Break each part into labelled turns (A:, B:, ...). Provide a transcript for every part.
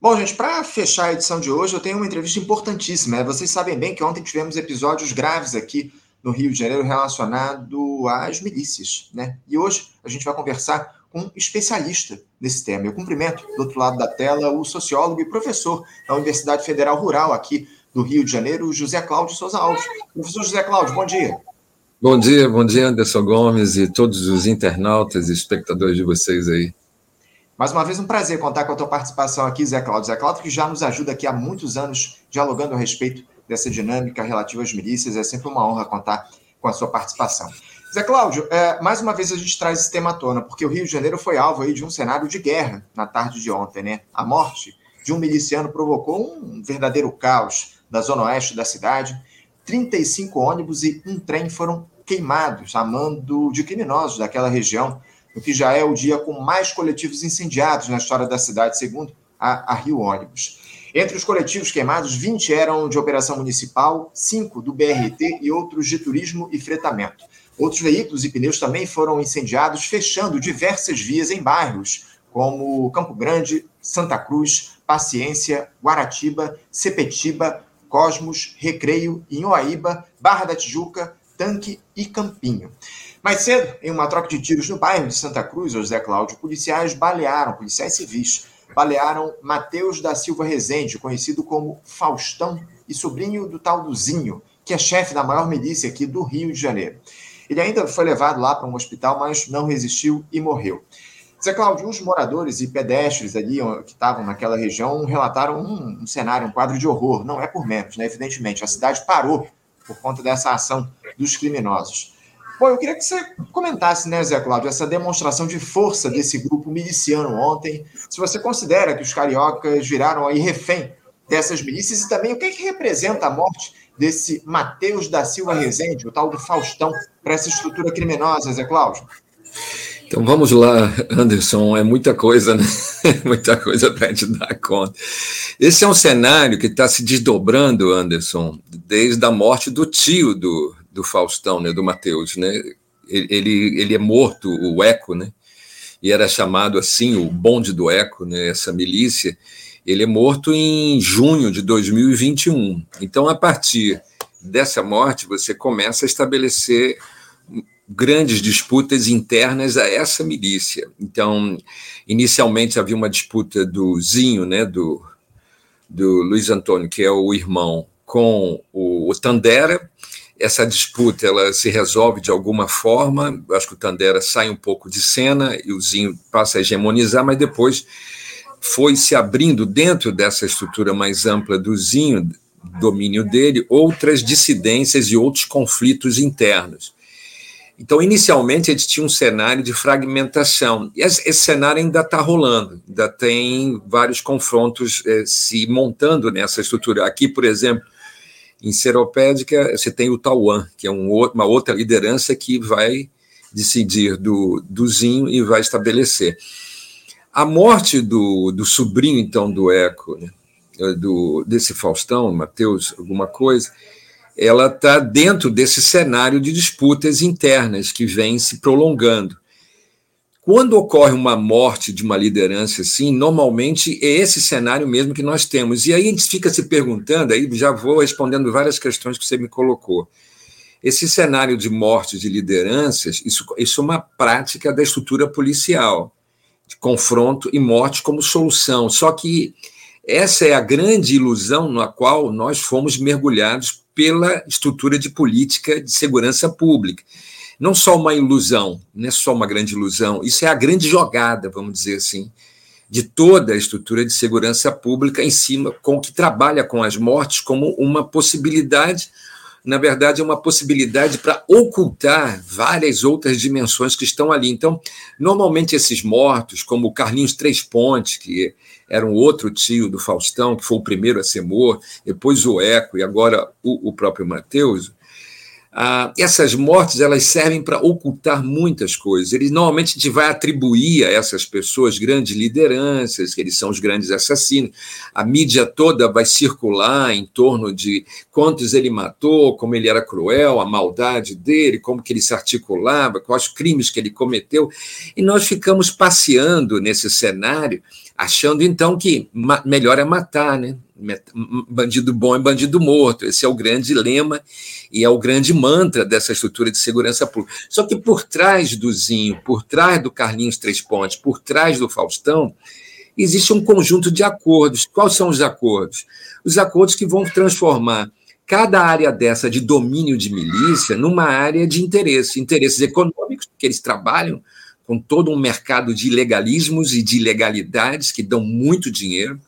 A: Bom, gente, para fechar a edição de hoje, eu tenho uma entrevista importantíssima. Né? Vocês sabem bem que ontem tivemos episódios graves aqui no Rio de Janeiro relacionado às milícias, né? E hoje a gente vai conversar com um especialista nesse tema. Eu cumprimento, do outro lado da tela, o sociólogo e professor da Universidade Federal Rural aqui do Rio de Janeiro, José Cláudio Souza Alves. Professor José Cláudio, bom dia.
B: Bom dia, bom dia, Anderson Gomes e todos os internautas e espectadores de vocês aí.
A: Mais uma vez, um prazer contar com a tua participação aqui, Zé Cláudio. Zé Cláudio, que já nos ajuda aqui há muitos anos, dialogando a respeito dessa dinâmica relativa às milícias. É sempre uma honra contar com a sua participação. Zé Cláudio, é, mais uma vez a gente traz esse tema à tona, porque o Rio de Janeiro foi alvo aí de um cenário de guerra na tarde de ontem, né? A morte de um miliciano provocou um verdadeiro caos da zona oeste da cidade. 35 ônibus e um trem foram queimados a mando de criminosos daquela região que já é o dia com mais coletivos incendiados na história da cidade, segundo a, a Rio Ônibus. Entre os coletivos queimados, 20 eram de operação municipal, 5 do BRT e outros de turismo e fretamento. Outros veículos e pneus também foram incendiados, fechando diversas vias em bairros como Campo Grande, Santa Cruz, Paciência, Guaratiba, Sepetiba, Cosmos, Recreio, Inhoaíba, Barra da Tijuca, Tanque e Campinho. Mais cedo, em uma troca de tiros no bairro de Santa Cruz, José Cláudio, policiais balearam, policiais civis, balearam Matheus da Silva Rezende, conhecido como Faustão e sobrinho do tal Duzinho, que é chefe da maior milícia aqui do Rio de Janeiro. Ele ainda foi levado lá para um hospital, mas não resistiu e morreu. Zé Cláudio, os moradores e pedestres ali que estavam naquela região relataram um, um, cenário, um quadro de horror. Não é por menos, né? evidentemente. A cidade parou por conta dessa ação dos criminosos. Bom, eu queria que você comentasse, né, Zé Cláudio, essa demonstração de força desse grupo miliciano ontem. Se você considera que os cariocas viraram aí refém dessas milícias e também o que, é que representa a morte desse Matheus da Silva Rezende, o tal do Faustão, para essa estrutura criminosa, Zé Cláudio?
B: Então vamos lá, Anderson, é muita coisa, né? muita coisa para te dar conta. Esse é um cenário que está se desdobrando, Anderson, desde a morte do tio do, do Faustão, né, do Mateus, né? Ele, ele é morto, o Eco, né? E era chamado assim o bonde do Eco, né? Essa milícia. Ele é morto em junho de 2021. Então, a partir dessa morte, você começa a estabelecer grandes disputas internas a essa milícia. Então, inicialmente havia uma disputa do Zinho, né, do, do Luiz Antônio, que é o irmão, com o, o Tandera, essa disputa ela se resolve de alguma forma. Eu acho que o Tandera sai um pouco de cena e o Zinho passa a hegemonizar, mas depois foi se abrindo dentro dessa estrutura mais ampla do Zinho, domínio dele, outras dissidências e outros conflitos internos. Então, inicialmente, a gente tinha um cenário de fragmentação. E esse cenário ainda está rolando, ainda tem vários confrontos eh, se montando nessa estrutura. Aqui, por exemplo, em Seropédica, você tem o Tauan, que é um, uma outra liderança que vai decidir do, do Zinho e vai estabelecer. A morte do, do sobrinho, então, do Eco, né, do, desse Faustão, Mateus, alguma coisa, ela está dentro desse cenário de disputas internas que vem se prolongando. Quando ocorre uma morte de uma liderança assim, normalmente é esse cenário mesmo que nós temos. E aí a gente fica se perguntando, aí já vou respondendo várias questões que você me colocou. Esse cenário de morte de lideranças, isso, isso é uma prática da estrutura policial, de confronto e morte como solução. Só que essa é a grande ilusão na qual nós fomos mergulhados pela estrutura de política de segurança pública não só uma ilusão, não é só uma grande ilusão, isso é a grande jogada, vamos dizer assim, de toda a estrutura de segurança pública em cima, com que trabalha com as mortes como uma possibilidade, na verdade, é uma possibilidade para ocultar várias outras dimensões que estão ali. Então, normalmente esses mortos, como o Carlinhos Três Pontes, que era um outro tio do Faustão, que foi o primeiro a ser morto, depois o Eco e agora o, o próprio Mateus, ah, essas mortes elas servem para ocultar muitas coisas. Ele normalmente a gente vai atribuir a essas pessoas grandes lideranças, que eles são os grandes assassinos. A mídia toda vai circular em torno de quantos ele matou, como ele era cruel, a maldade dele, como que ele se articulava, quais crimes que ele cometeu. E nós ficamos passeando nesse cenário, achando então que melhor é matar, né? Bandido bom é bandido morto. Esse é o grande lema e é o grande mantra dessa estrutura de segurança pública. Só que por trás do Zinho, por trás do Carlinhos Três Pontes, por trás do Faustão, existe um conjunto de acordos. Quais são os acordos? Os acordos que vão transformar cada área dessa de domínio de milícia numa área de interesse, interesses econômicos, porque eles trabalham com todo um mercado de ilegalismos e de ilegalidades que dão muito dinheiro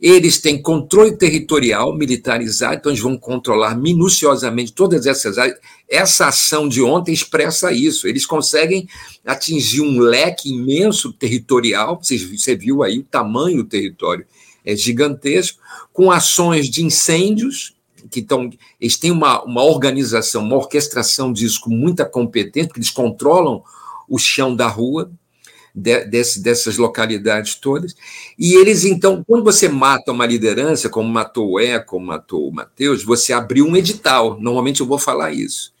B: eles têm controle territorial militarizado, então eles vão controlar minuciosamente todas essas áreas. Essa ação de ontem expressa isso. Eles conseguem atingir um leque imenso territorial, você viu aí o tamanho do território, é gigantesco, com ações de incêndios, que estão, eles têm uma, uma organização, uma orquestração disso com muita competência, porque eles controlam o chão da rua, de, desse, dessas localidades todas. E eles, então, quando você mata uma liderança, como matou o Eco, como matou o Matheus, você abriu um edital. Normalmente eu vou falar isso.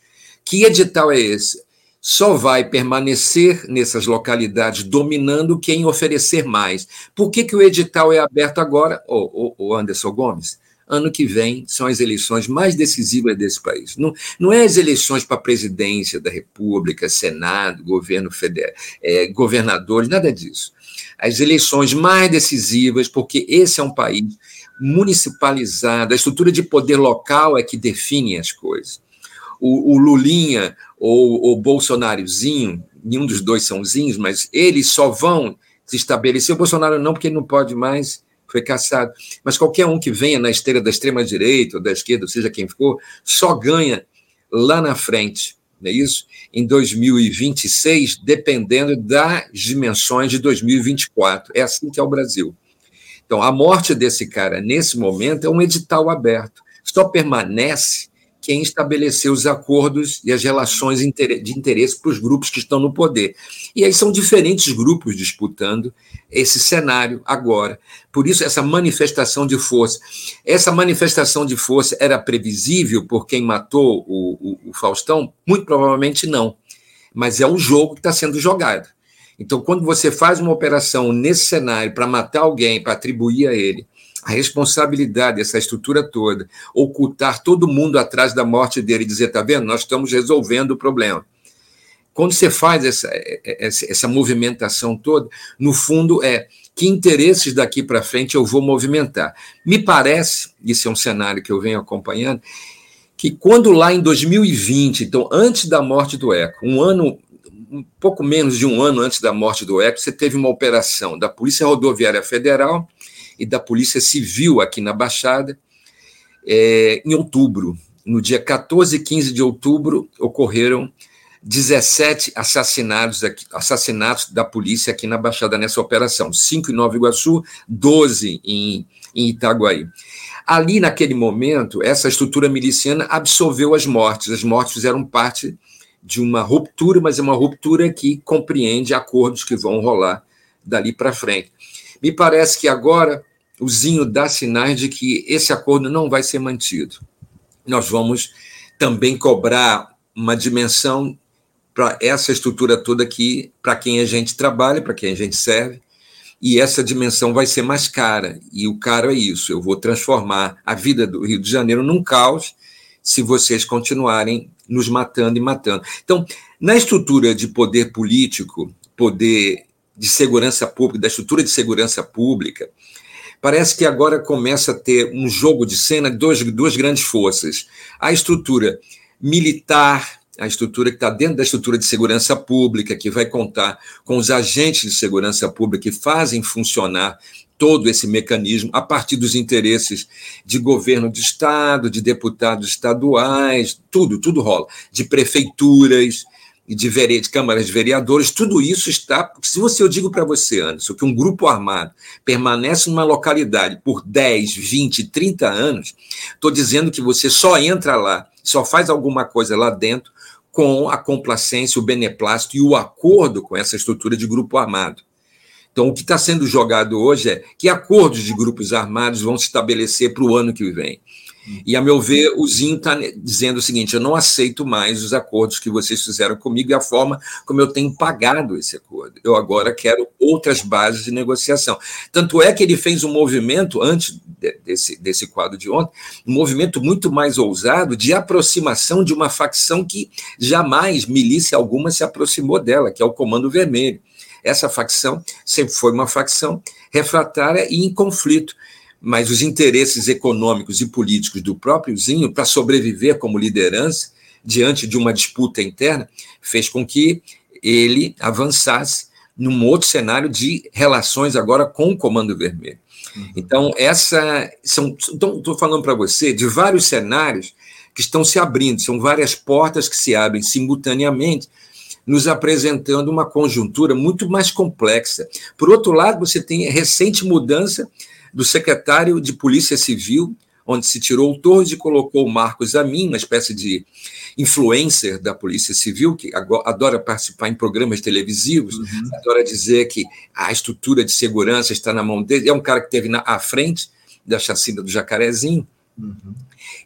B: Que edital é esse? Só vai permanecer nessas localidades dominando quem oferecer mais. Por que, que o edital é aberto agora, ô, ô, ô Anderson Gomes? Ano que vem são as eleições mais decisivas desse país. Não, não é as eleições para presidência da República, Senado, governo federal, é, governadores, nada disso. As eleições mais decisivas, porque esse é um país municipalizado, a estrutura de poder local é que define as coisas. O, o Lulinha ou o Bolsonáriozinho, nenhum dos dois são zinhos, mas eles só vão se estabelecer. O Bolsonaro não, porque ele não pode mais foi caçado. Mas qualquer um que venha na esteira da extrema-direita ou da esquerda, seja quem for, só ganha lá na frente, não é isso? Em 2026, dependendo das dimensões de 2024. É assim que é o Brasil. Então, a morte desse cara, nesse momento, é um edital aberto. Só permanece quem estabeleceu os acordos e as relações de interesse para os grupos que estão no poder. E aí são diferentes grupos disputando esse cenário agora. Por isso, essa manifestação de força. Essa manifestação de força era previsível por quem matou o, o, o Faustão? Muito provavelmente não. Mas é o jogo que está sendo jogado. Então, quando você faz uma operação nesse cenário para matar alguém, para atribuir a ele a responsabilidade dessa estrutura toda, ocultar todo mundo atrás da morte dele e dizer, tá vendo, nós estamos resolvendo o problema. Quando você faz essa, essa, essa movimentação toda, no fundo é que interesses daqui para frente eu vou movimentar. Me parece, isso é um cenário que eu venho acompanhando, que quando lá em 2020, então antes da morte do Eco, um ano, um pouco menos de um ano antes da morte do Eco, você teve uma operação da Polícia Rodoviária Federal, e da Polícia Civil aqui na Baixada, é, em outubro. No dia 14 e 15 de outubro, ocorreram 17 assassinatos, aqui, assassinatos da polícia aqui na Baixada nessa operação. Cinco em Nova Iguaçu, 12 em, em Itaguaí. Ali, naquele momento, essa estrutura miliciana absorveu as mortes. As mortes fizeram parte de uma ruptura, mas é uma ruptura que compreende acordos que vão rolar dali para frente. Me parece que agora o Zinho dá sinais de que esse acordo não vai ser mantido. Nós vamos também cobrar uma dimensão para essa estrutura toda aqui, para quem a gente trabalha, para quem a gente serve, e essa dimensão vai ser mais cara. E o caro é isso: eu vou transformar a vida do Rio de Janeiro num caos se vocês continuarem nos matando e matando. Então, na estrutura de poder político, poder de segurança pública, da estrutura de segurança pública, Parece que agora começa a ter um jogo de cena de duas, duas grandes forças. A estrutura militar, a estrutura que está dentro da estrutura de segurança pública, que vai contar com os agentes de segurança pública que fazem funcionar todo esse mecanismo a partir dos interesses de governo de estado, de deputados estaduais, tudo, tudo rola, de prefeituras, e de, vere... de câmaras de vereadores, tudo isso está. Se você, eu digo para você, Anderson, que um grupo armado permanece numa localidade por 10, 20, 30 anos, estou dizendo que você só entra lá, só faz alguma coisa lá dentro com a complacência, o beneplácito e o acordo com essa estrutura de grupo armado. Então, o que está sendo jogado hoje é que acordos de grupos armados vão se estabelecer para o ano que vem. E, a meu ver, o Zinho está dizendo o seguinte: eu não aceito mais os acordos que vocês fizeram comigo e a forma como eu tenho pagado esse acordo. Eu agora quero outras bases de negociação. Tanto é que ele fez um movimento, antes desse, desse quadro de ontem, um movimento muito mais ousado de aproximação de uma facção que jamais milícia alguma se aproximou dela, que é o Comando Vermelho. Essa facção sempre foi uma facção refratária e em conflito mas os interesses econômicos e políticos do próprio Zinho para sobreviver como liderança diante de uma disputa interna fez com que ele avançasse num outro cenário de relações agora com o Comando Vermelho. Uhum. Então, essa são estou falando para você de vários cenários que estão se abrindo, são várias portas que se abrem simultaneamente, nos apresentando uma conjuntura muito mais complexa. Por outro lado, você tem a recente mudança do secretário de Polícia Civil, onde se tirou o Torres e colocou o Marcos Amin, uma espécie de influencer da Polícia Civil, que adora participar em programas televisivos, uhum. adora dizer que a estrutura de segurança está na mão dele. É um cara que esteve na, à frente da chacina do Jacarezinho. Uhum.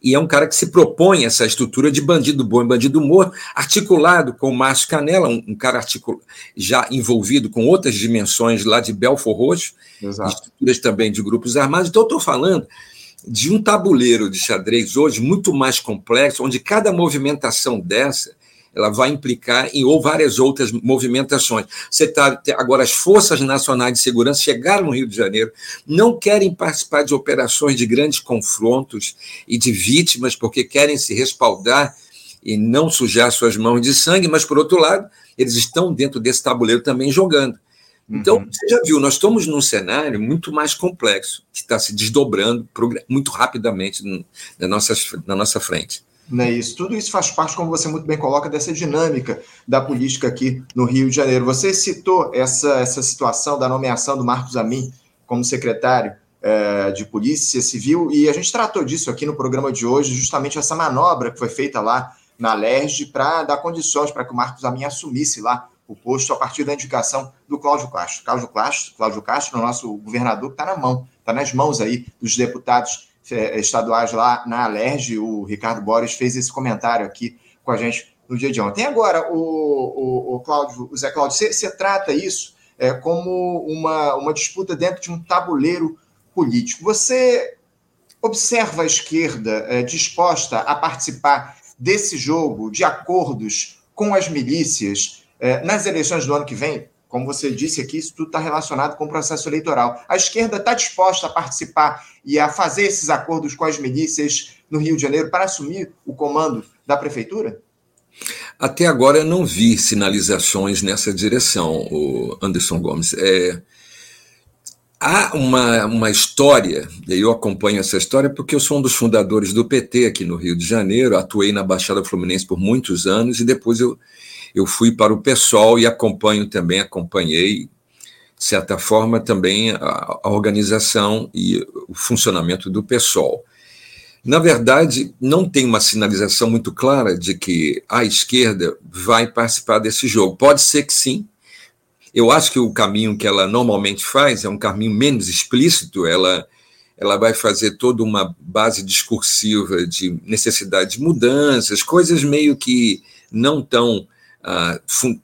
B: E é um cara que se propõe essa estrutura de bandido bom e bandido morto, articulado com o Márcio Canela, um, um cara articul... já envolvido com outras dimensões lá de Belfor Roxo, estruturas também de grupos armados. Então, eu estou falando de um tabuleiro de xadrez hoje muito mais complexo, onde cada movimentação dessa ela vai implicar em ou várias outras movimentações. Você tá, agora, as Forças Nacionais de Segurança chegaram no Rio de Janeiro, não querem participar de operações de grandes confrontos e de vítimas, porque querem se respaldar e não sujar suas mãos de sangue, mas, por outro lado, eles estão dentro desse tabuleiro também jogando. Então, uhum. você já viu, nós estamos num cenário muito mais complexo, que está se desdobrando muito rapidamente na nossa, na nossa frente.
A: Não é isso. Tudo isso faz parte, como você muito bem coloca, dessa dinâmica da política aqui no Rio de Janeiro. Você citou essa, essa situação da nomeação do Marcos Amin como secretário é, de Polícia Civil, e a gente tratou disso aqui no programa de hoje, justamente essa manobra que foi feita lá na LERJ para dar condições para que o Marcos Amin assumisse lá o posto a partir da indicação do Cláudio Castro. Cláudio Castro, Cláudio Castro, nosso governador, está na mão, está nas mãos aí dos deputados estaduais lá na Alerj, o Ricardo Borges fez esse comentário aqui com a gente no dia de ontem. Agora, o, o, o, Cláudio, o Zé Cláudio, você, você trata isso é, como uma, uma disputa dentro de um tabuleiro político. Você observa a esquerda é, disposta a participar desse jogo de acordos com as milícias é, nas eleições do ano que vem? Como você disse aqui, isso tudo está relacionado com o processo eleitoral. A esquerda está disposta a participar e a fazer esses acordos com as milícias no Rio de Janeiro para assumir o comando da prefeitura?
B: Até agora eu não vi sinalizações nessa direção, o Anderson Gomes. É, há uma, uma história, e eu acompanho essa história porque eu sou um dos fundadores do PT aqui no Rio de Janeiro, atuei na Baixada Fluminense por muitos anos e depois eu eu fui para o PSOL e acompanho também, acompanhei, de certa forma, também a, a organização e o funcionamento do PSOL. Na verdade, não tem uma sinalização muito clara de que a esquerda vai participar desse jogo. Pode ser que sim. Eu acho que o caminho que ela normalmente faz é um caminho menos explícito, ela ela vai fazer toda uma base discursiva de necessidade de mudanças, coisas meio que não tão ah, fun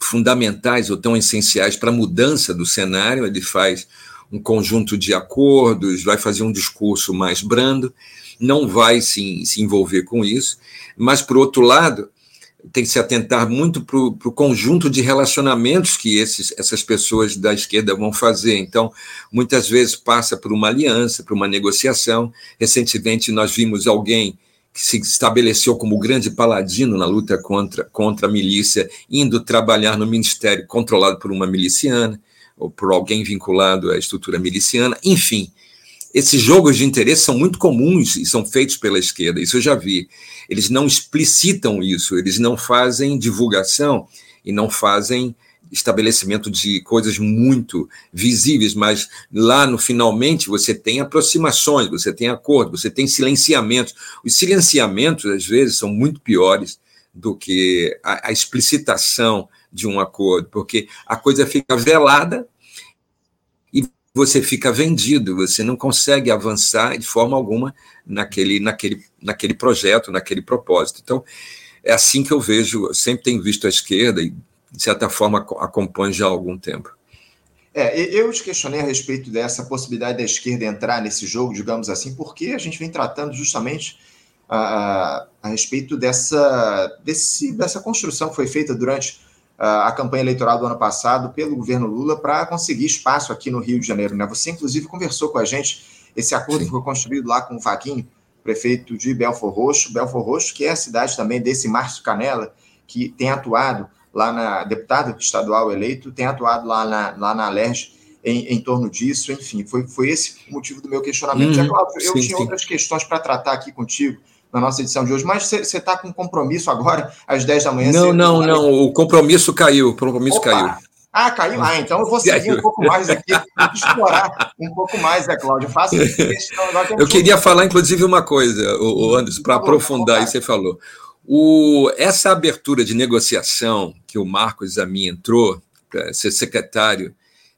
B: fundamentais ou tão essenciais para a mudança do cenário. Ele faz um conjunto de acordos, vai fazer um discurso mais brando, não vai se, se envolver com isso, mas, por outro lado, tem que se atentar muito para o conjunto de relacionamentos que esses, essas pessoas da esquerda vão fazer. Então, muitas vezes passa por uma aliança, por uma negociação. Recentemente, nós vimos alguém que se estabeleceu como grande paladino na luta contra, contra a milícia, indo trabalhar no ministério controlado por uma miliciana, ou por alguém vinculado à estrutura miliciana, enfim. esses jogos de interesse são muito comuns e são feitos pela esquerda, isso eu já vi. Eles não explicitam isso, eles não fazem divulgação e não fazem estabelecimento de coisas muito visíveis, mas lá no finalmente você tem aproximações, você tem acordo, você tem silenciamentos. Os silenciamentos, às vezes, são muito piores do que a, a explicitação de um acordo, porque a coisa fica velada e você fica vendido, você não consegue avançar de forma alguma naquele, naquele, naquele projeto, naquele propósito. Então, é assim que eu vejo, eu sempre tenho visto a esquerda, e de certa forma acompanho já há algum tempo.
A: É, eu te questionei a respeito dessa possibilidade da esquerda entrar nesse jogo, digamos assim, porque a gente vem tratando justamente a, a respeito dessa, desse, dessa construção que foi feita durante a, a campanha eleitoral do ano passado pelo governo Lula para conseguir espaço aqui no Rio de Janeiro. Né? Você, inclusive, conversou com a gente, esse acordo Sim. foi construído lá com o Vaguinho, prefeito de Belfor Roxo, Belfor Roxo, que é a cidade também desse Márcio Canela, que tem atuado lá na deputado estadual eleito, tem atuado lá na, lá na Alerj em, em torno disso, enfim, foi, foi esse o motivo do meu questionamento. Hum, Cláudio, eu sim, tinha sim. outras questões para tratar aqui contigo na nossa edição de hoje, mas você está com compromisso agora, às 10 da manhã?
B: Não, não, não, o compromisso caiu, o compromisso Opa. caiu.
A: Ah, caiu? Ah, então eu vou seguir um pouco mais aqui, explorar um pouco mais, é, Cláudio. Faço
B: questão. Eu queria falar, inclusive, uma coisa, o Anderson, para aprofundar, isso você falou. O, essa abertura de negociação que o Marcos Amin entrou para ser secretário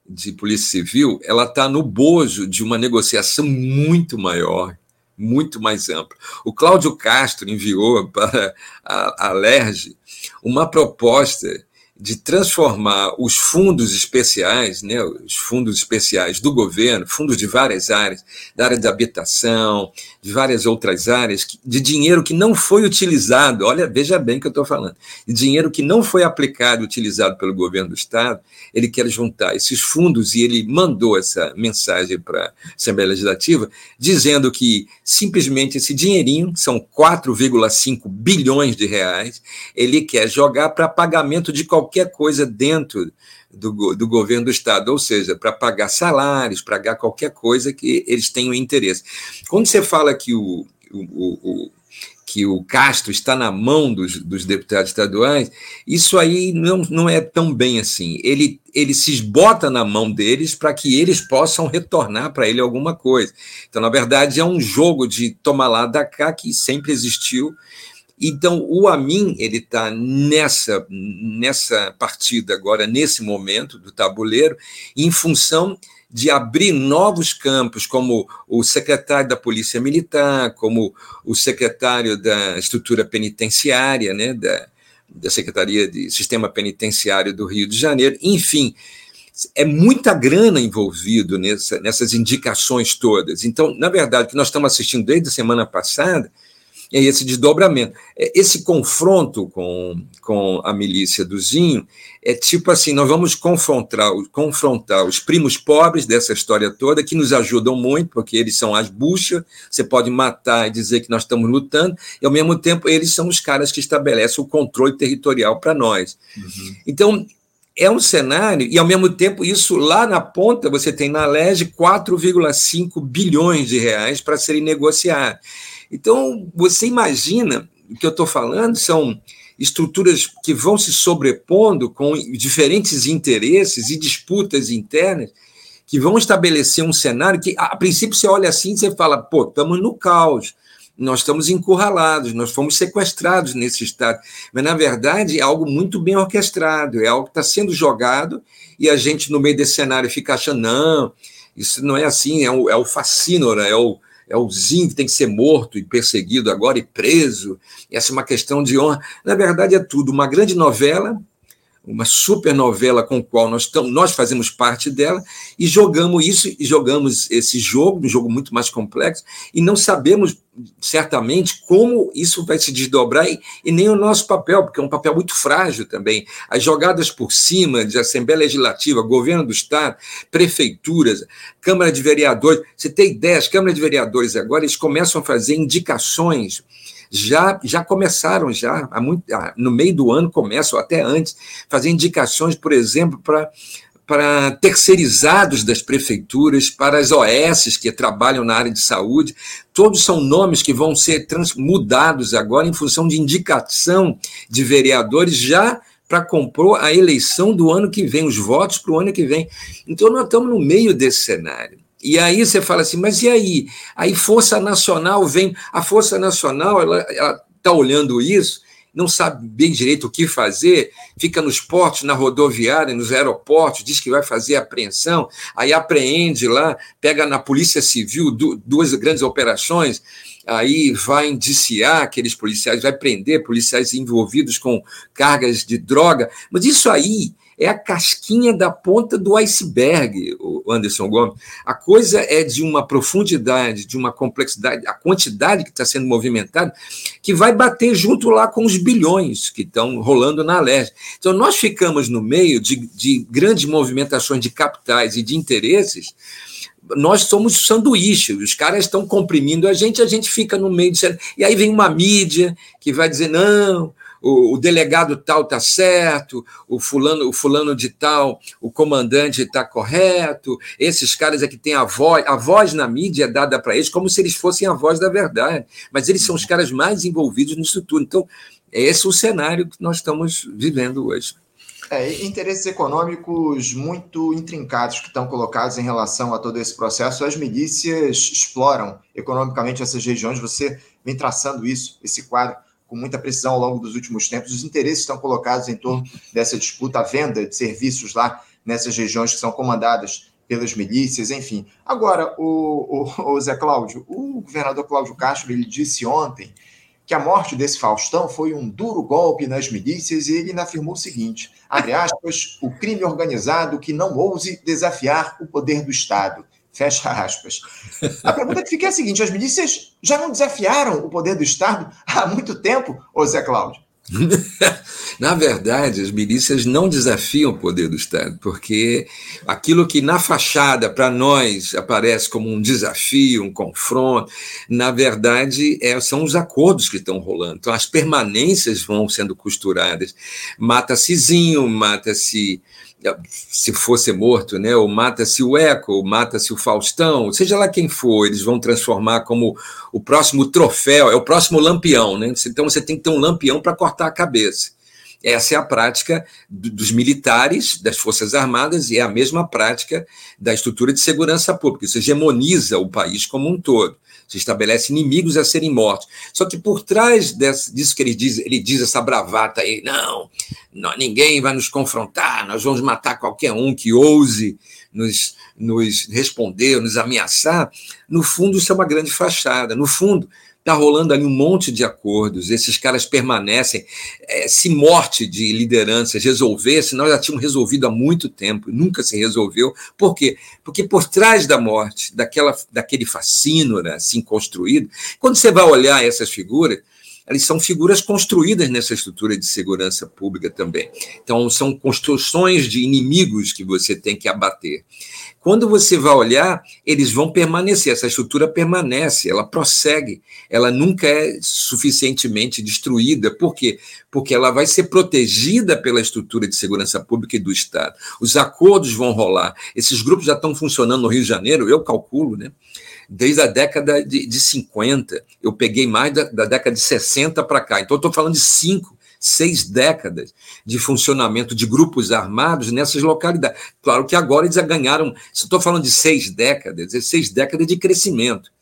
B: de Polícia Civil, ela está no bojo de uma negociação muito maior, muito mais ampla. O Cláudio Castro enviou para a, a LERJ uma proposta de transformar os fundos especiais, né, os fundos especiais do governo, fundos de várias áreas, da área de habitação, de várias outras áreas, de dinheiro que não foi utilizado, olha, veja bem o que eu estou falando, de dinheiro que não foi aplicado, utilizado pelo governo do Estado, ele quer juntar esses fundos e ele mandou essa mensagem para a Assembleia Legislativa, dizendo que simplesmente esse dinheirinho, são 4,5 bilhões de reais, ele quer jogar para pagamento de qualquer qualquer coisa dentro do, do governo do Estado, ou seja, para pagar salários, pagar qualquer coisa que eles tenham interesse. Quando você fala que o, o, o que o Castro está na mão dos, dos, deputados estaduais, isso aí não, não é tão bem assim. Ele, ele se esbota na mão deles para que eles possam retornar para ele alguma coisa. Então, na verdade, é um jogo de tomar lá da cá que sempre existiu então, o Amin ele está nessa, nessa partida agora, nesse momento do tabuleiro, em função de abrir novos campos, como o secretário da Polícia Militar, como o secretário da estrutura penitenciária, né, da, da Secretaria de Sistema Penitenciário do Rio de Janeiro, enfim, é muita grana envolvido nessa, nessas indicações todas. Então, na verdade, o que nós estamos assistindo desde a semana passada esse desdobramento. É, esse confronto com, com a milícia do Zinho é tipo assim: nós vamos confrontar, confrontar os primos pobres dessa história toda, que nos ajudam muito, porque eles são as buchas, você pode matar e dizer que nós estamos lutando, e ao mesmo tempo eles são os caras que estabelecem o controle territorial para nós. Uhum. Então, é um cenário, e ao mesmo tempo, isso lá na ponta, você tem na LEG 4,5 bilhões de reais para serem negociados. Então, você imagina, o que eu estou falando são estruturas que vão se sobrepondo com diferentes interesses e disputas internas que vão estabelecer um cenário que, a princípio, você olha assim e você fala, pô, estamos no caos, nós estamos encurralados, nós fomos sequestrados nesse estado. Mas, na verdade, é algo muito bem orquestrado, é algo que está sendo jogado e a gente, no meio desse cenário, fica achando, não, isso não é assim, é o, é o fascínora, é o, é o Zinho que tem que ser morto e perseguido agora e preso. Essa é uma questão de honra. Na verdade, é tudo uma grande novela uma super novela com a qual nós, tamo, nós fazemos parte dela, e jogamos isso, e jogamos esse jogo, um jogo muito mais complexo, e não sabemos certamente como isso vai se desdobrar, e, e nem o nosso papel, porque é um papel muito frágil também. As jogadas por cima de Assembleia Legislativa, governo do Estado, prefeituras, Câmara de Vereadores, você tem ideia, as câmaras de vereadores agora, eles começam a fazer indicações já, já começaram, já há muito, no meio do ano começam, até antes, fazer indicações, por exemplo, para para terceirizados das prefeituras, para as OS que trabalham na área de saúde. Todos são nomes que vão ser mudados agora em função de indicação de vereadores já para compor a eleição do ano que vem, os votos para o ano que vem. Então, nós estamos no meio desse cenário. E aí você fala assim, mas e aí? Aí Força Nacional vem, a Força Nacional ela está olhando isso não sabe bem direito o que fazer, fica nos portos, na rodoviária, nos aeroportos, diz que vai fazer apreensão, aí apreende lá, pega na Polícia Civil duas grandes operações, aí vai indiciar aqueles policiais, vai prender policiais envolvidos com cargas de droga, mas isso aí é a casquinha da ponta do iceberg, Anderson Gomes. A coisa é de uma profundidade, de uma complexidade, a quantidade que está sendo movimentada, que vai bater junto lá com os bilhões que estão rolando na Leste. Então, nós ficamos no meio de, de grandes movimentações de capitais e de interesses nós somos sanduíche, os caras estão comprimindo a gente, a gente fica no meio de. E aí vem uma mídia que vai dizer: não, o, o delegado tal está certo, o fulano, o fulano de tal, o comandante está correto, esses caras é que têm a voz, a voz na mídia é dada para eles como se eles fossem a voz da verdade, mas eles são os caras mais envolvidos nisso tudo. Então, é esse o cenário que nós estamos vivendo hoje.
A: É, interesses econômicos muito intrincados que estão colocados em relação a todo esse processo. As milícias exploram economicamente essas regiões. Você vem traçando isso, esse quadro com muita precisão ao longo dos últimos tempos. Os interesses estão colocados em torno dessa disputa, a venda de serviços lá nessas regiões que são comandadas pelas milícias, enfim. Agora, o, o, o Zé Cláudio, o governador Cláudio Castro, ele disse ontem que a morte desse Faustão foi um duro golpe nas milícias e ele afirmou o seguinte, abre aspas, o crime organizado que não ouse desafiar o poder do Estado. Fecha aspas. A pergunta que fica é a seguinte: as milícias já não desafiaram o poder do Estado há muito tempo, ô Zé Cláudio?
B: na verdade, as milícias não desafiam o poder do Estado, porque aquilo que na fachada para nós aparece como um desafio, um confronto, na verdade é, são os acordos que estão rolando. Então, as permanências vão sendo costuradas. Mata-se Zinho, mata-se se fosse morto, né? Ou mata-se o Eco, ou mata-se o Faustão, seja lá quem for, eles vão transformar como o próximo troféu, é o próximo lampião, né? Então você tem que ter um lampião para cortar a cabeça. Essa é a prática dos militares, das Forças Armadas, e é a mesma prática da estrutura de segurança pública. Isso hegemoniza o país como um todo se estabelece inimigos a serem mortos. Só que por trás desse, disso que ele diz, ele diz essa bravata aí, não, não, ninguém vai nos confrontar, nós vamos matar qualquer um que ouse nos, nos responder, nos ameaçar. No fundo, isso é uma grande fachada. No fundo, Está rolando ali um monte de acordos, esses caras permanecem. É, se morte de lideranças resolvesse, nós já tínhamos resolvido há muito tempo, nunca se resolveu. Por quê? Porque por trás da morte, daquela, daquele fascínio né, assim construído, quando você vai olhar essas figuras, elas são figuras construídas nessa estrutura de segurança pública também. Então, são construções de inimigos que você tem que abater. Quando você vai olhar, eles vão permanecer, essa estrutura permanece, ela prossegue, ela nunca é suficientemente destruída. Por quê? Porque ela vai ser protegida pela estrutura de segurança pública e do Estado. Os acordos vão rolar. Esses grupos já estão funcionando no Rio de Janeiro, eu calculo, né? Desde a década de, de 50. Eu peguei mais da, da década de 60 para cá. Então, estou falando de cinco seis décadas de funcionamento de grupos armados nessas localidades. Claro que agora eles já ganharam, se estou falando de seis décadas, é seis décadas de crescimento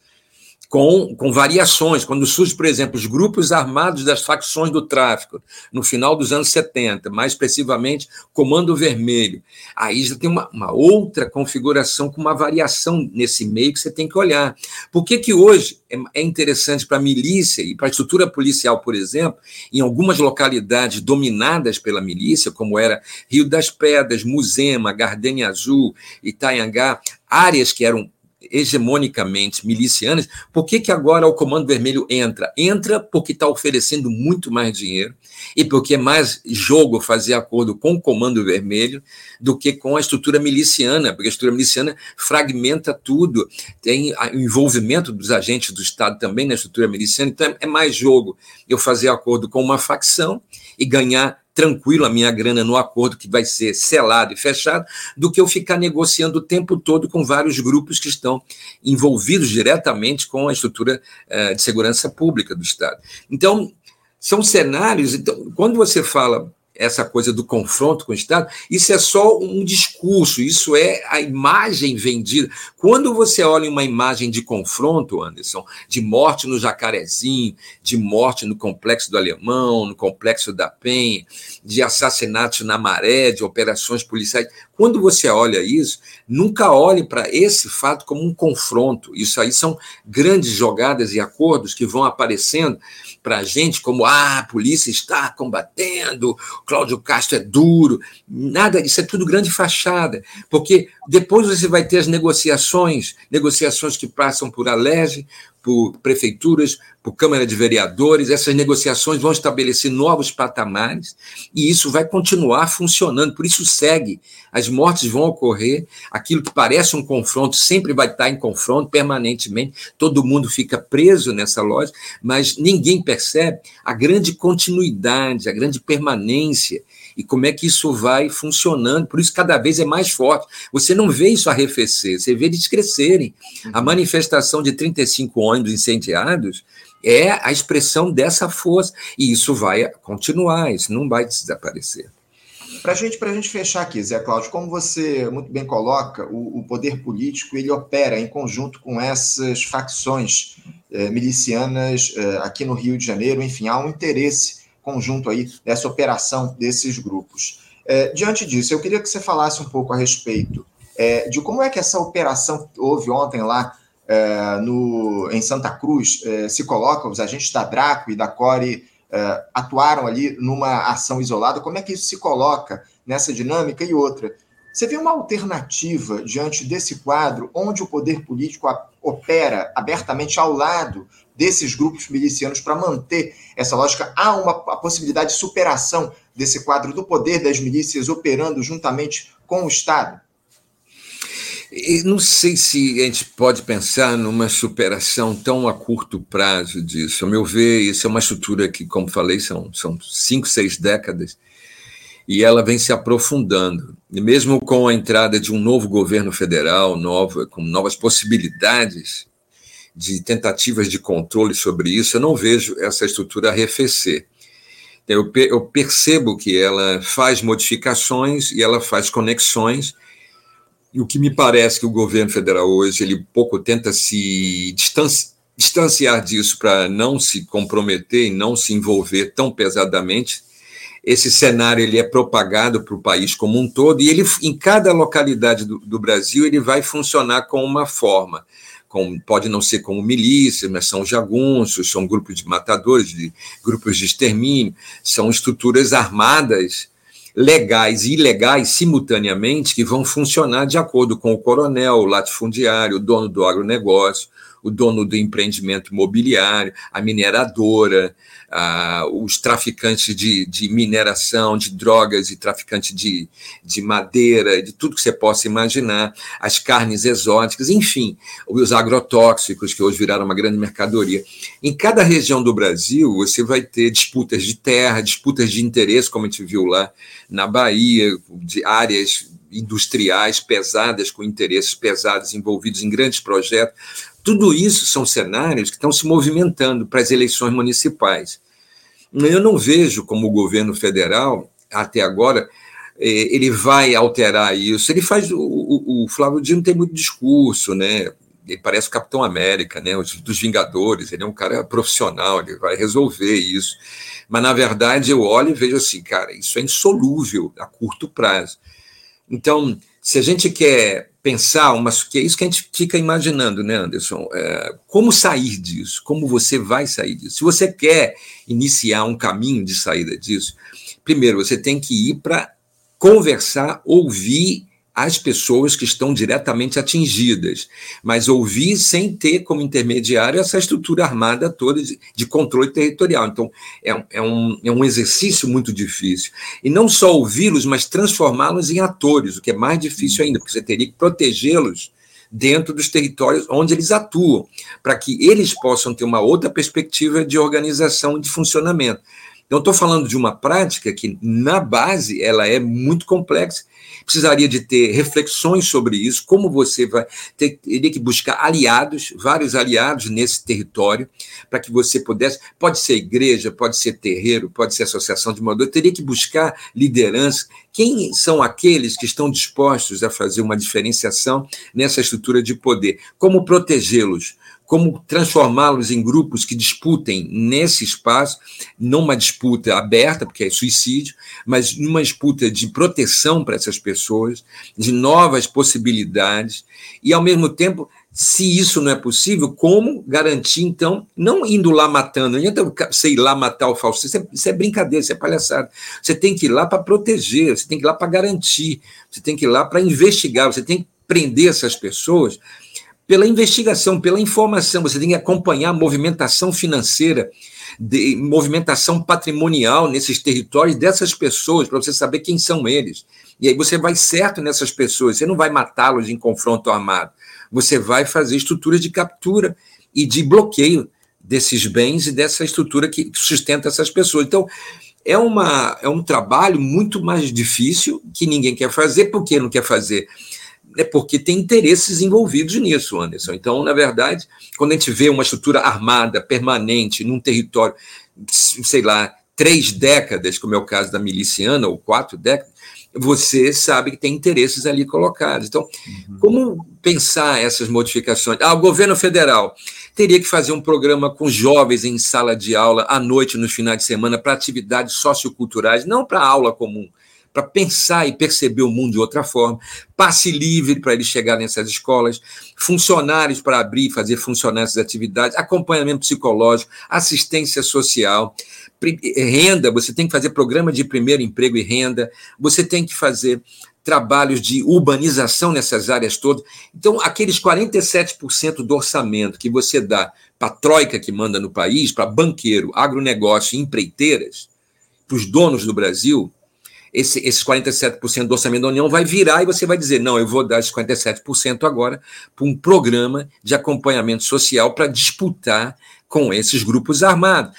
B: com, com variações. Quando surge, por exemplo, os grupos armados das facções do tráfico, no final dos anos 70, mais expressivamente, Comando Vermelho, aí já tem uma, uma outra configuração com uma variação nesse meio que você tem que olhar. Por que, que hoje é, é interessante para a milícia e para a estrutura policial, por exemplo, em algumas localidades dominadas pela milícia, como era Rio das Pedras, Muzema, Gardenia Azul, Itaiangá, áreas que eram hegemonicamente milicianas, por que, que agora o Comando Vermelho entra? Entra porque está oferecendo muito mais dinheiro e porque é mais jogo fazer acordo com o Comando Vermelho do que com a estrutura miliciana, porque a estrutura miliciana fragmenta tudo, tem o envolvimento dos agentes do Estado também na estrutura miliciana, então é mais jogo eu fazer acordo com uma facção e ganhar tranquilo a minha grana no acordo que vai ser selado e fechado, do que eu ficar negociando o tempo todo com vários grupos que estão envolvidos diretamente com a estrutura uh, de segurança pública do Estado. Então, são cenários. Então, quando você fala essa coisa do confronto com o Estado, isso é só um discurso, isso é a imagem vendida. Quando você olha uma imagem de confronto, Anderson, de morte no Jacarezinho, de morte no Complexo do Alemão, no Complexo da Penha, de assassinatos na Maré, de operações policiais, quando você olha isso, nunca olhe para esse fato como um confronto. Isso aí são grandes jogadas e acordos que vão aparecendo para a gente como ah, a polícia está combatendo, Cláudio Castro é duro. Nada, isso é tudo grande fachada, porque depois você vai ter as negociações, negociações que passam por Alerj, por prefeituras, por Câmara de Vereadores, essas negociações vão estabelecer novos patamares e isso vai continuar funcionando, por isso segue. As mortes vão ocorrer, aquilo que parece um confronto sempre vai estar em confronto permanentemente, todo mundo fica preso nessa loja, mas ninguém percebe a grande continuidade, a grande permanência e como é que isso vai funcionando. Por isso, cada vez é mais forte. Você não vê isso arrefecer, você vê eles crescerem. A uhum. manifestação de 35 ônibus incendiados é a expressão dessa força. E isso vai continuar, isso não vai desaparecer.
A: Para gente, a gente fechar aqui, Zé Cláudio, como você muito bem coloca, o, o poder político ele opera em conjunto com essas facções eh, milicianas eh, aqui no Rio de Janeiro. Enfim, há um interesse conjunto aí dessa operação desses grupos. É, diante disso, eu queria que você falasse um pouco a respeito é, de como é que essa operação que houve ontem lá é, no, em Santa Cruz é, se coloca, os agentes da Draco e da Core é, atuaram ali numa ação isolada, como é que isso se coloca nessa dinâmica e outra? Você vê uma alternativa diante desse quadro onde o poder político opera abertamente ao lado desses grupos milicianos para manter essa lógica? Há uma possibilidade de superação desse quadro do poder das milícias operando juntamente com o Estado?
B: não sei se a gente pode pensar numa superação tão a curto prazo disso. A meu ver, isso é uma estrutura que, como falei, são, são cinco, seis décadas, e ela vem se aprofundando. E mesmo com a entrada de um novo governo federal, nova, com novas possibilidades de tentativas de controle sobre isso, eu não vejo essa estrutura arrefecer. Eu, eu percebo que ela faz modificações e ela faz conexões, e o que me parece que o governo federal hoje, ele pouco tenta se distanciar, distanciar disso para não se comprometer e não se envolver tão pesadamente. Esse cenário ele é propagado para o país como um todo e ele, em cada localidade do, do Brasil, ele vai funcionar com uma forma com, pode não ser como milícias, mas são jagunços, são grupos de matadores, de, grupos de extermínio, são estruturas armadas, legais e ilegais simultaneamente, que vão funcionar de acordo com o coronel, o latifundiário, o dono do agronegócio, o dono do empreendimento imobiliário, a mineradora, ah, os traficantes de, de, mineração, de drogas e traficantes de, de madeira, de tudo que você possa imaginar, as carnes exóticas, enfim, os agrotóxicos, que hoje viraram uma grande mercadoria. Em cada região do Brasil, você vai ter disputas de terra, disputas de interesse, como a gente viu lá na Bahia, de áreas industriais pesadas, com interesses pesados envolvidos em grandes projetos. Tudo isso são cenários que estão se movimentando para as eleições municipais. Eu não vejo como o governo federal, até agora, é, ele vai alterar isso. Ele faz. O, Flávio Dino tem muito discurso, né? Ele parece o Capitão América, né? Dos Vingadores. Ele é um cara profissional, ele vai resolver isso. Mas, na verdade, eu olho e vejo assim, cara, isso é insolúvel a curto prazo. Então, se a gente quer pensar, mas que é isso que a gente fica imaginando, né, Anderson? É, como sair disso? Como você vai sair disso? Se você quer iniciar um caminho de saída disso, primeiro você tem que ir para conversar, ouvir as pessoas que estão diretamente atingidas, mas ouvir sem ter como intermediário essa estrutura armada toda de, de controle territorial. Então, é, é, um, é um exercício muito difícil. E não só ouvi-los, mas transformá-los em atores, o que é mais difícil ainda, porque você teria que protegê-los dentro dos territórios onde eles atuam, para que eles possam ter uma outra perspectiva de organização e de funcionamento. Então, estou falando de uma prática que, na base, ela é muito complexa. Precisaria de ter reflexões sobre isso, como você vai ter, teria que buscar aliados, vários aliados nesse território, para que você pudesse. Pode ser igreja, pode ser terreiro, pode ser associação de moradores, teria que buscar liderança. Quem são aqueles que estão dispostos a fazer uma diferenciação nessa estrutura de poder? Como protegê-los? Como transformá-los em grupos que disputem nesse espaço, não uma disputa aberta, porque é suicídio, mas numa disputa de proteção para essas pessoas, de novas possibilidades, e ao mesmo tempo, se isso não é possível, como garantir, então, não indo lá matando, não adianta você ir lá matar o falso, isso é, isso é brincadeira, isso é palhaçada. Você tem que ir lá para proteger, você tem que ir lá para garantir, você tem que ir lá para investigar, você tem que prender essas pessoas pela investigação, pela informação. Você tem que acompanhar a movimentação financeira, de, movimentação patrimonial nesses territórios dessas pessoas, para você saber quem são eles. E aí você vai certo nessas pessoas, você não vai matá-los em confronto armado. Você vai fazer estruturas de captura e de bloqueio desses bens e dessa estrutura que sustenta essas pessoas. Então, é, uma, é um trabalho muito mais difícil que ninguém quer fazer. Por que não quer fazer? É porque tem interesses envolvidos nisso, Anderson. Então, na verdade, quando a gente vê uma estrutura armada, permanente, num território, sei lá, três décadas, como é o caso da miliciana, ou quatro décadas, você sabe que tem interesses ali colocados. Então, uhum. como pensar essas modificações? Ah, o governo federal teria que fazer um programa com jovens em sala de aula à noite, nos finais de semana, para atividades socioculturais, não para aula comum para pensar e perceber o mundo de outra forma, passe livre para ele chegar nessas escolas, funcionários para abrir e fazer funcionar essas atividades, acompanhamento psicológico, assistência social, renda, você tem que fazer programa de primeiro emprego e renda, você tem que fazer trabalhos de urbanização nessas áreas todas. Então, aqueles 47% do orçamento que você dá para a troika que manda no país, para banqueiro, agronegócio e empreiteiras, para os donos do Brasil, esse, esses 47% do orçamento da União vai virar e você vai dizer: não, eu vou dar esses 47% agora para um programa de acompanhamento social para disputar com esses grupos armados.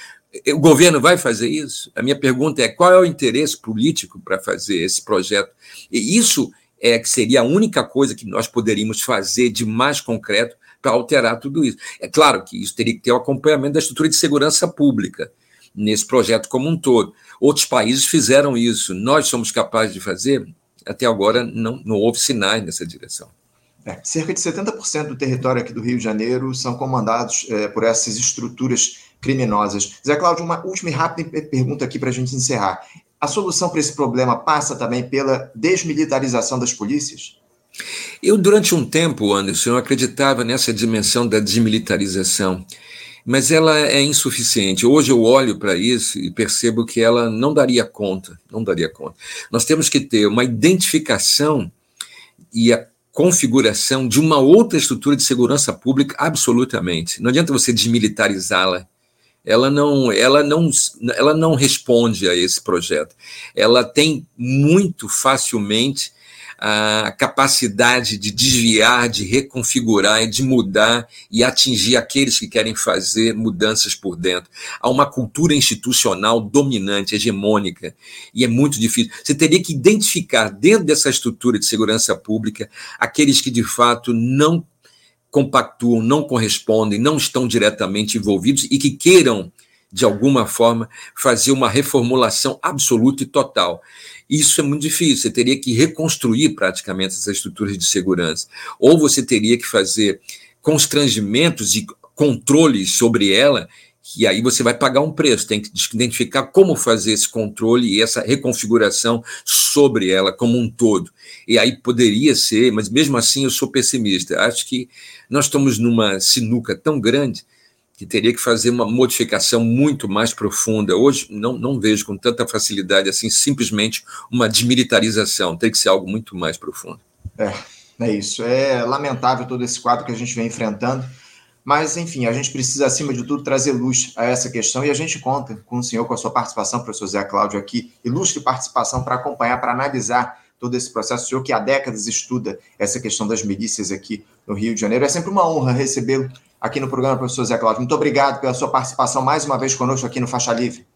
B: O governo vai fazer isso? A minha pergunta é: qual é o interesse político para fazer esse projeto? E isso é que seria a única coisa que nós poderíamos fazer de mais concreto para alterar tudo isso. É claro que isso teria que ter o acompanhamento da estrutura de segurança pública nesse projeto como um todo. Outros países fizeram isso. Nós somos capazes de fazer? Até agora não, não houve sinais nessa direção.
A: É, cerca de 70% do território aqui do Rio de Janeiro são comandados é, por essas estruturas criminosas. Zé Cláudio, uma última e rápida pergunta aqui para a gente encerrar. A solução para esse problema passa também pela desmilitarização das polícias?
B: Eu, durante um tempo, Anderson, eu acreditava nessa dimensão da desmilitarização mas ela é insuficiente. Hoje eu olho para isso e percebo que ela não daria conta, não daria conta. Nós temos que ter uma identificação e a configuração de uma outra estrutura de segurança pública absolutamente. Não adianta você desmilitarizá-la. Ela não, ela não, ela não responde a esse projeto. Ela tem muito facilmente a capacidade de desviar, de reconfigurar, de mudar e atingir aqueles que querem fazer mudanças por dentro. Há uma cultura institucional dominante, hegemônica, e é muito difícil. Você teria que identificar dentro dessa estrutura de segurança pública aqueles que de fato não compactuam, não correspondem, não estão diretamente envolvidos e que queiram de alguma forma, fazer uma reformulação absoluta e total. Isso é muito difícil, você teria que reconstruir praticamente essas estruturas de segurança. Ou você teria que fazer constrangimentos e controles sobre ela, e aí você vai pagar um preço, tem que identificar como fazer esse controle e essa reconfiguração sobre ela como um todo. E aí poderia ser, mas mesmo assim eu sou pessimista. Acho que nós estamos numa sinuca tão grande que teria que fazer uma modificação muito mais profunda. Hoje não, não vejo com tanta facilidade assim simplesmente uma desmilitarização, tem que ser algo muito mais profundo.
A: É, é isso. É lamentável todo esse quadro que a gente vem enfrentando, mas enfim, a gente precisa acima de tudo trazer luz a essa questão e a gente conta com o senhor, com a sua participação, professor Zé Cláudio aqui, ilustre participação para acompanhar, para analisar todo esse processo. O senhor que há décadas estuda essa questão das milícias aqui no Rio de Janeiro. É sempre uma honra recebê-lo aqui no programa, professor Zé Cláudio. Muito obrigado pela sua participação mais uma vez conosco aqui no Faixa Livre.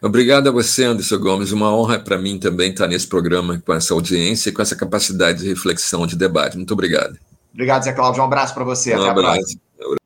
B: Obrigado a você, Anderson Gomes. Uma honra para mim também estar nesse programa com essa audiência e com essa capacidade de reflexão, de debate. Muito obrigado.
A: Obrigado, Zé Cláudio. Um abraço para você. Um Até abraço. a próxima.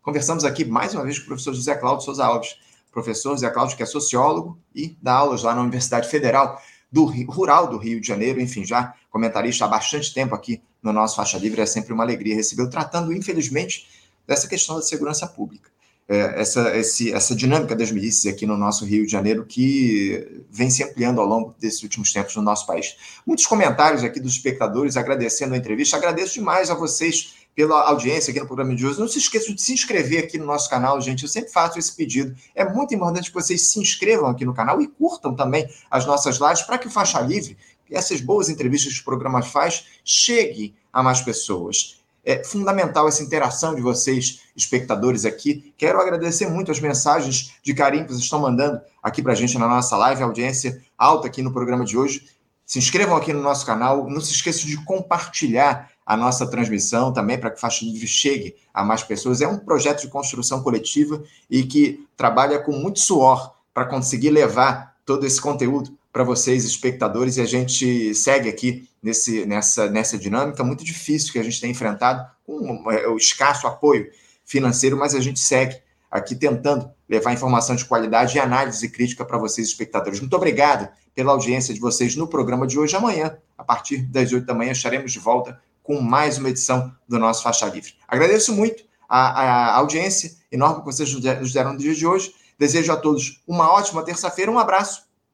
A: Conversamos aqui mais uma vez com o professor José Cláudio Souza Alves. Professor José Cláudio, que é sociólogo e dá aulas lá na Universidade Federal do Rio, Rural do Rio de Janeiro, enfim, já comentarista há bastante tempo aqui no nosso Faixa Livre. É sempre uma alegria recebê-lo, tratando, infelizmente, dessa questão da segurança pública é, essa, esse, essa dinâmica das milícias aqui no nosso Rio de Janeiro que vem se ampliando ao longo desses últimos tempos no nosso país. Muitos comentários aqui dos espectadores agradecendo a entrevista. Agradeço demais a vocês pela audiência aqui no programa de hoje. Não se esqueçam de se inscrever aqui no nosso canal, gente. Eu sempre faço esse pedido. É muito importante que vocês se inscrevam aqui no canal e curtam também as nossas lives para que o Faixa Livre essas boas entrevistas que o programa faz cheguem a mais pessoas. É fundamental essa interação de vocês, espectadores aqui. Quero agradecer muito as mensagens de carinho que vocês estão mandando aqui para a gente na nossa live, audiência alta aqui no programa de hoje. Se inscrevam aqui no nosso canal. Não se esqueçam de compartilhar a nossa transmissão também para que Faixa Livre chegue a mais pessoas. É um projeto de construção coletiva e que trabalha com muito suor para conseguir levar todo esse conteúdo para vocês, espectadores, e a gente segue aqui nesse, nessa, nessa dinâmica muito difícil que a gente tem enfrentado, com é, o escasso apoio financeiro, mas a gente segue aqui tentando levar informação de qualidade e análise crítica para vocês, espectadores. Muito obrigado pela audiência de vocês no programa de hoje. Amanhã, a partir das 8 da manhã, estaremos de volta com mais uma edição do nosso Faixa Livre. Agradeço muito a, a audiência enorme que vocês nos deram no dia de hoje. Desejo a todos uma ótima terça-feira, um abraço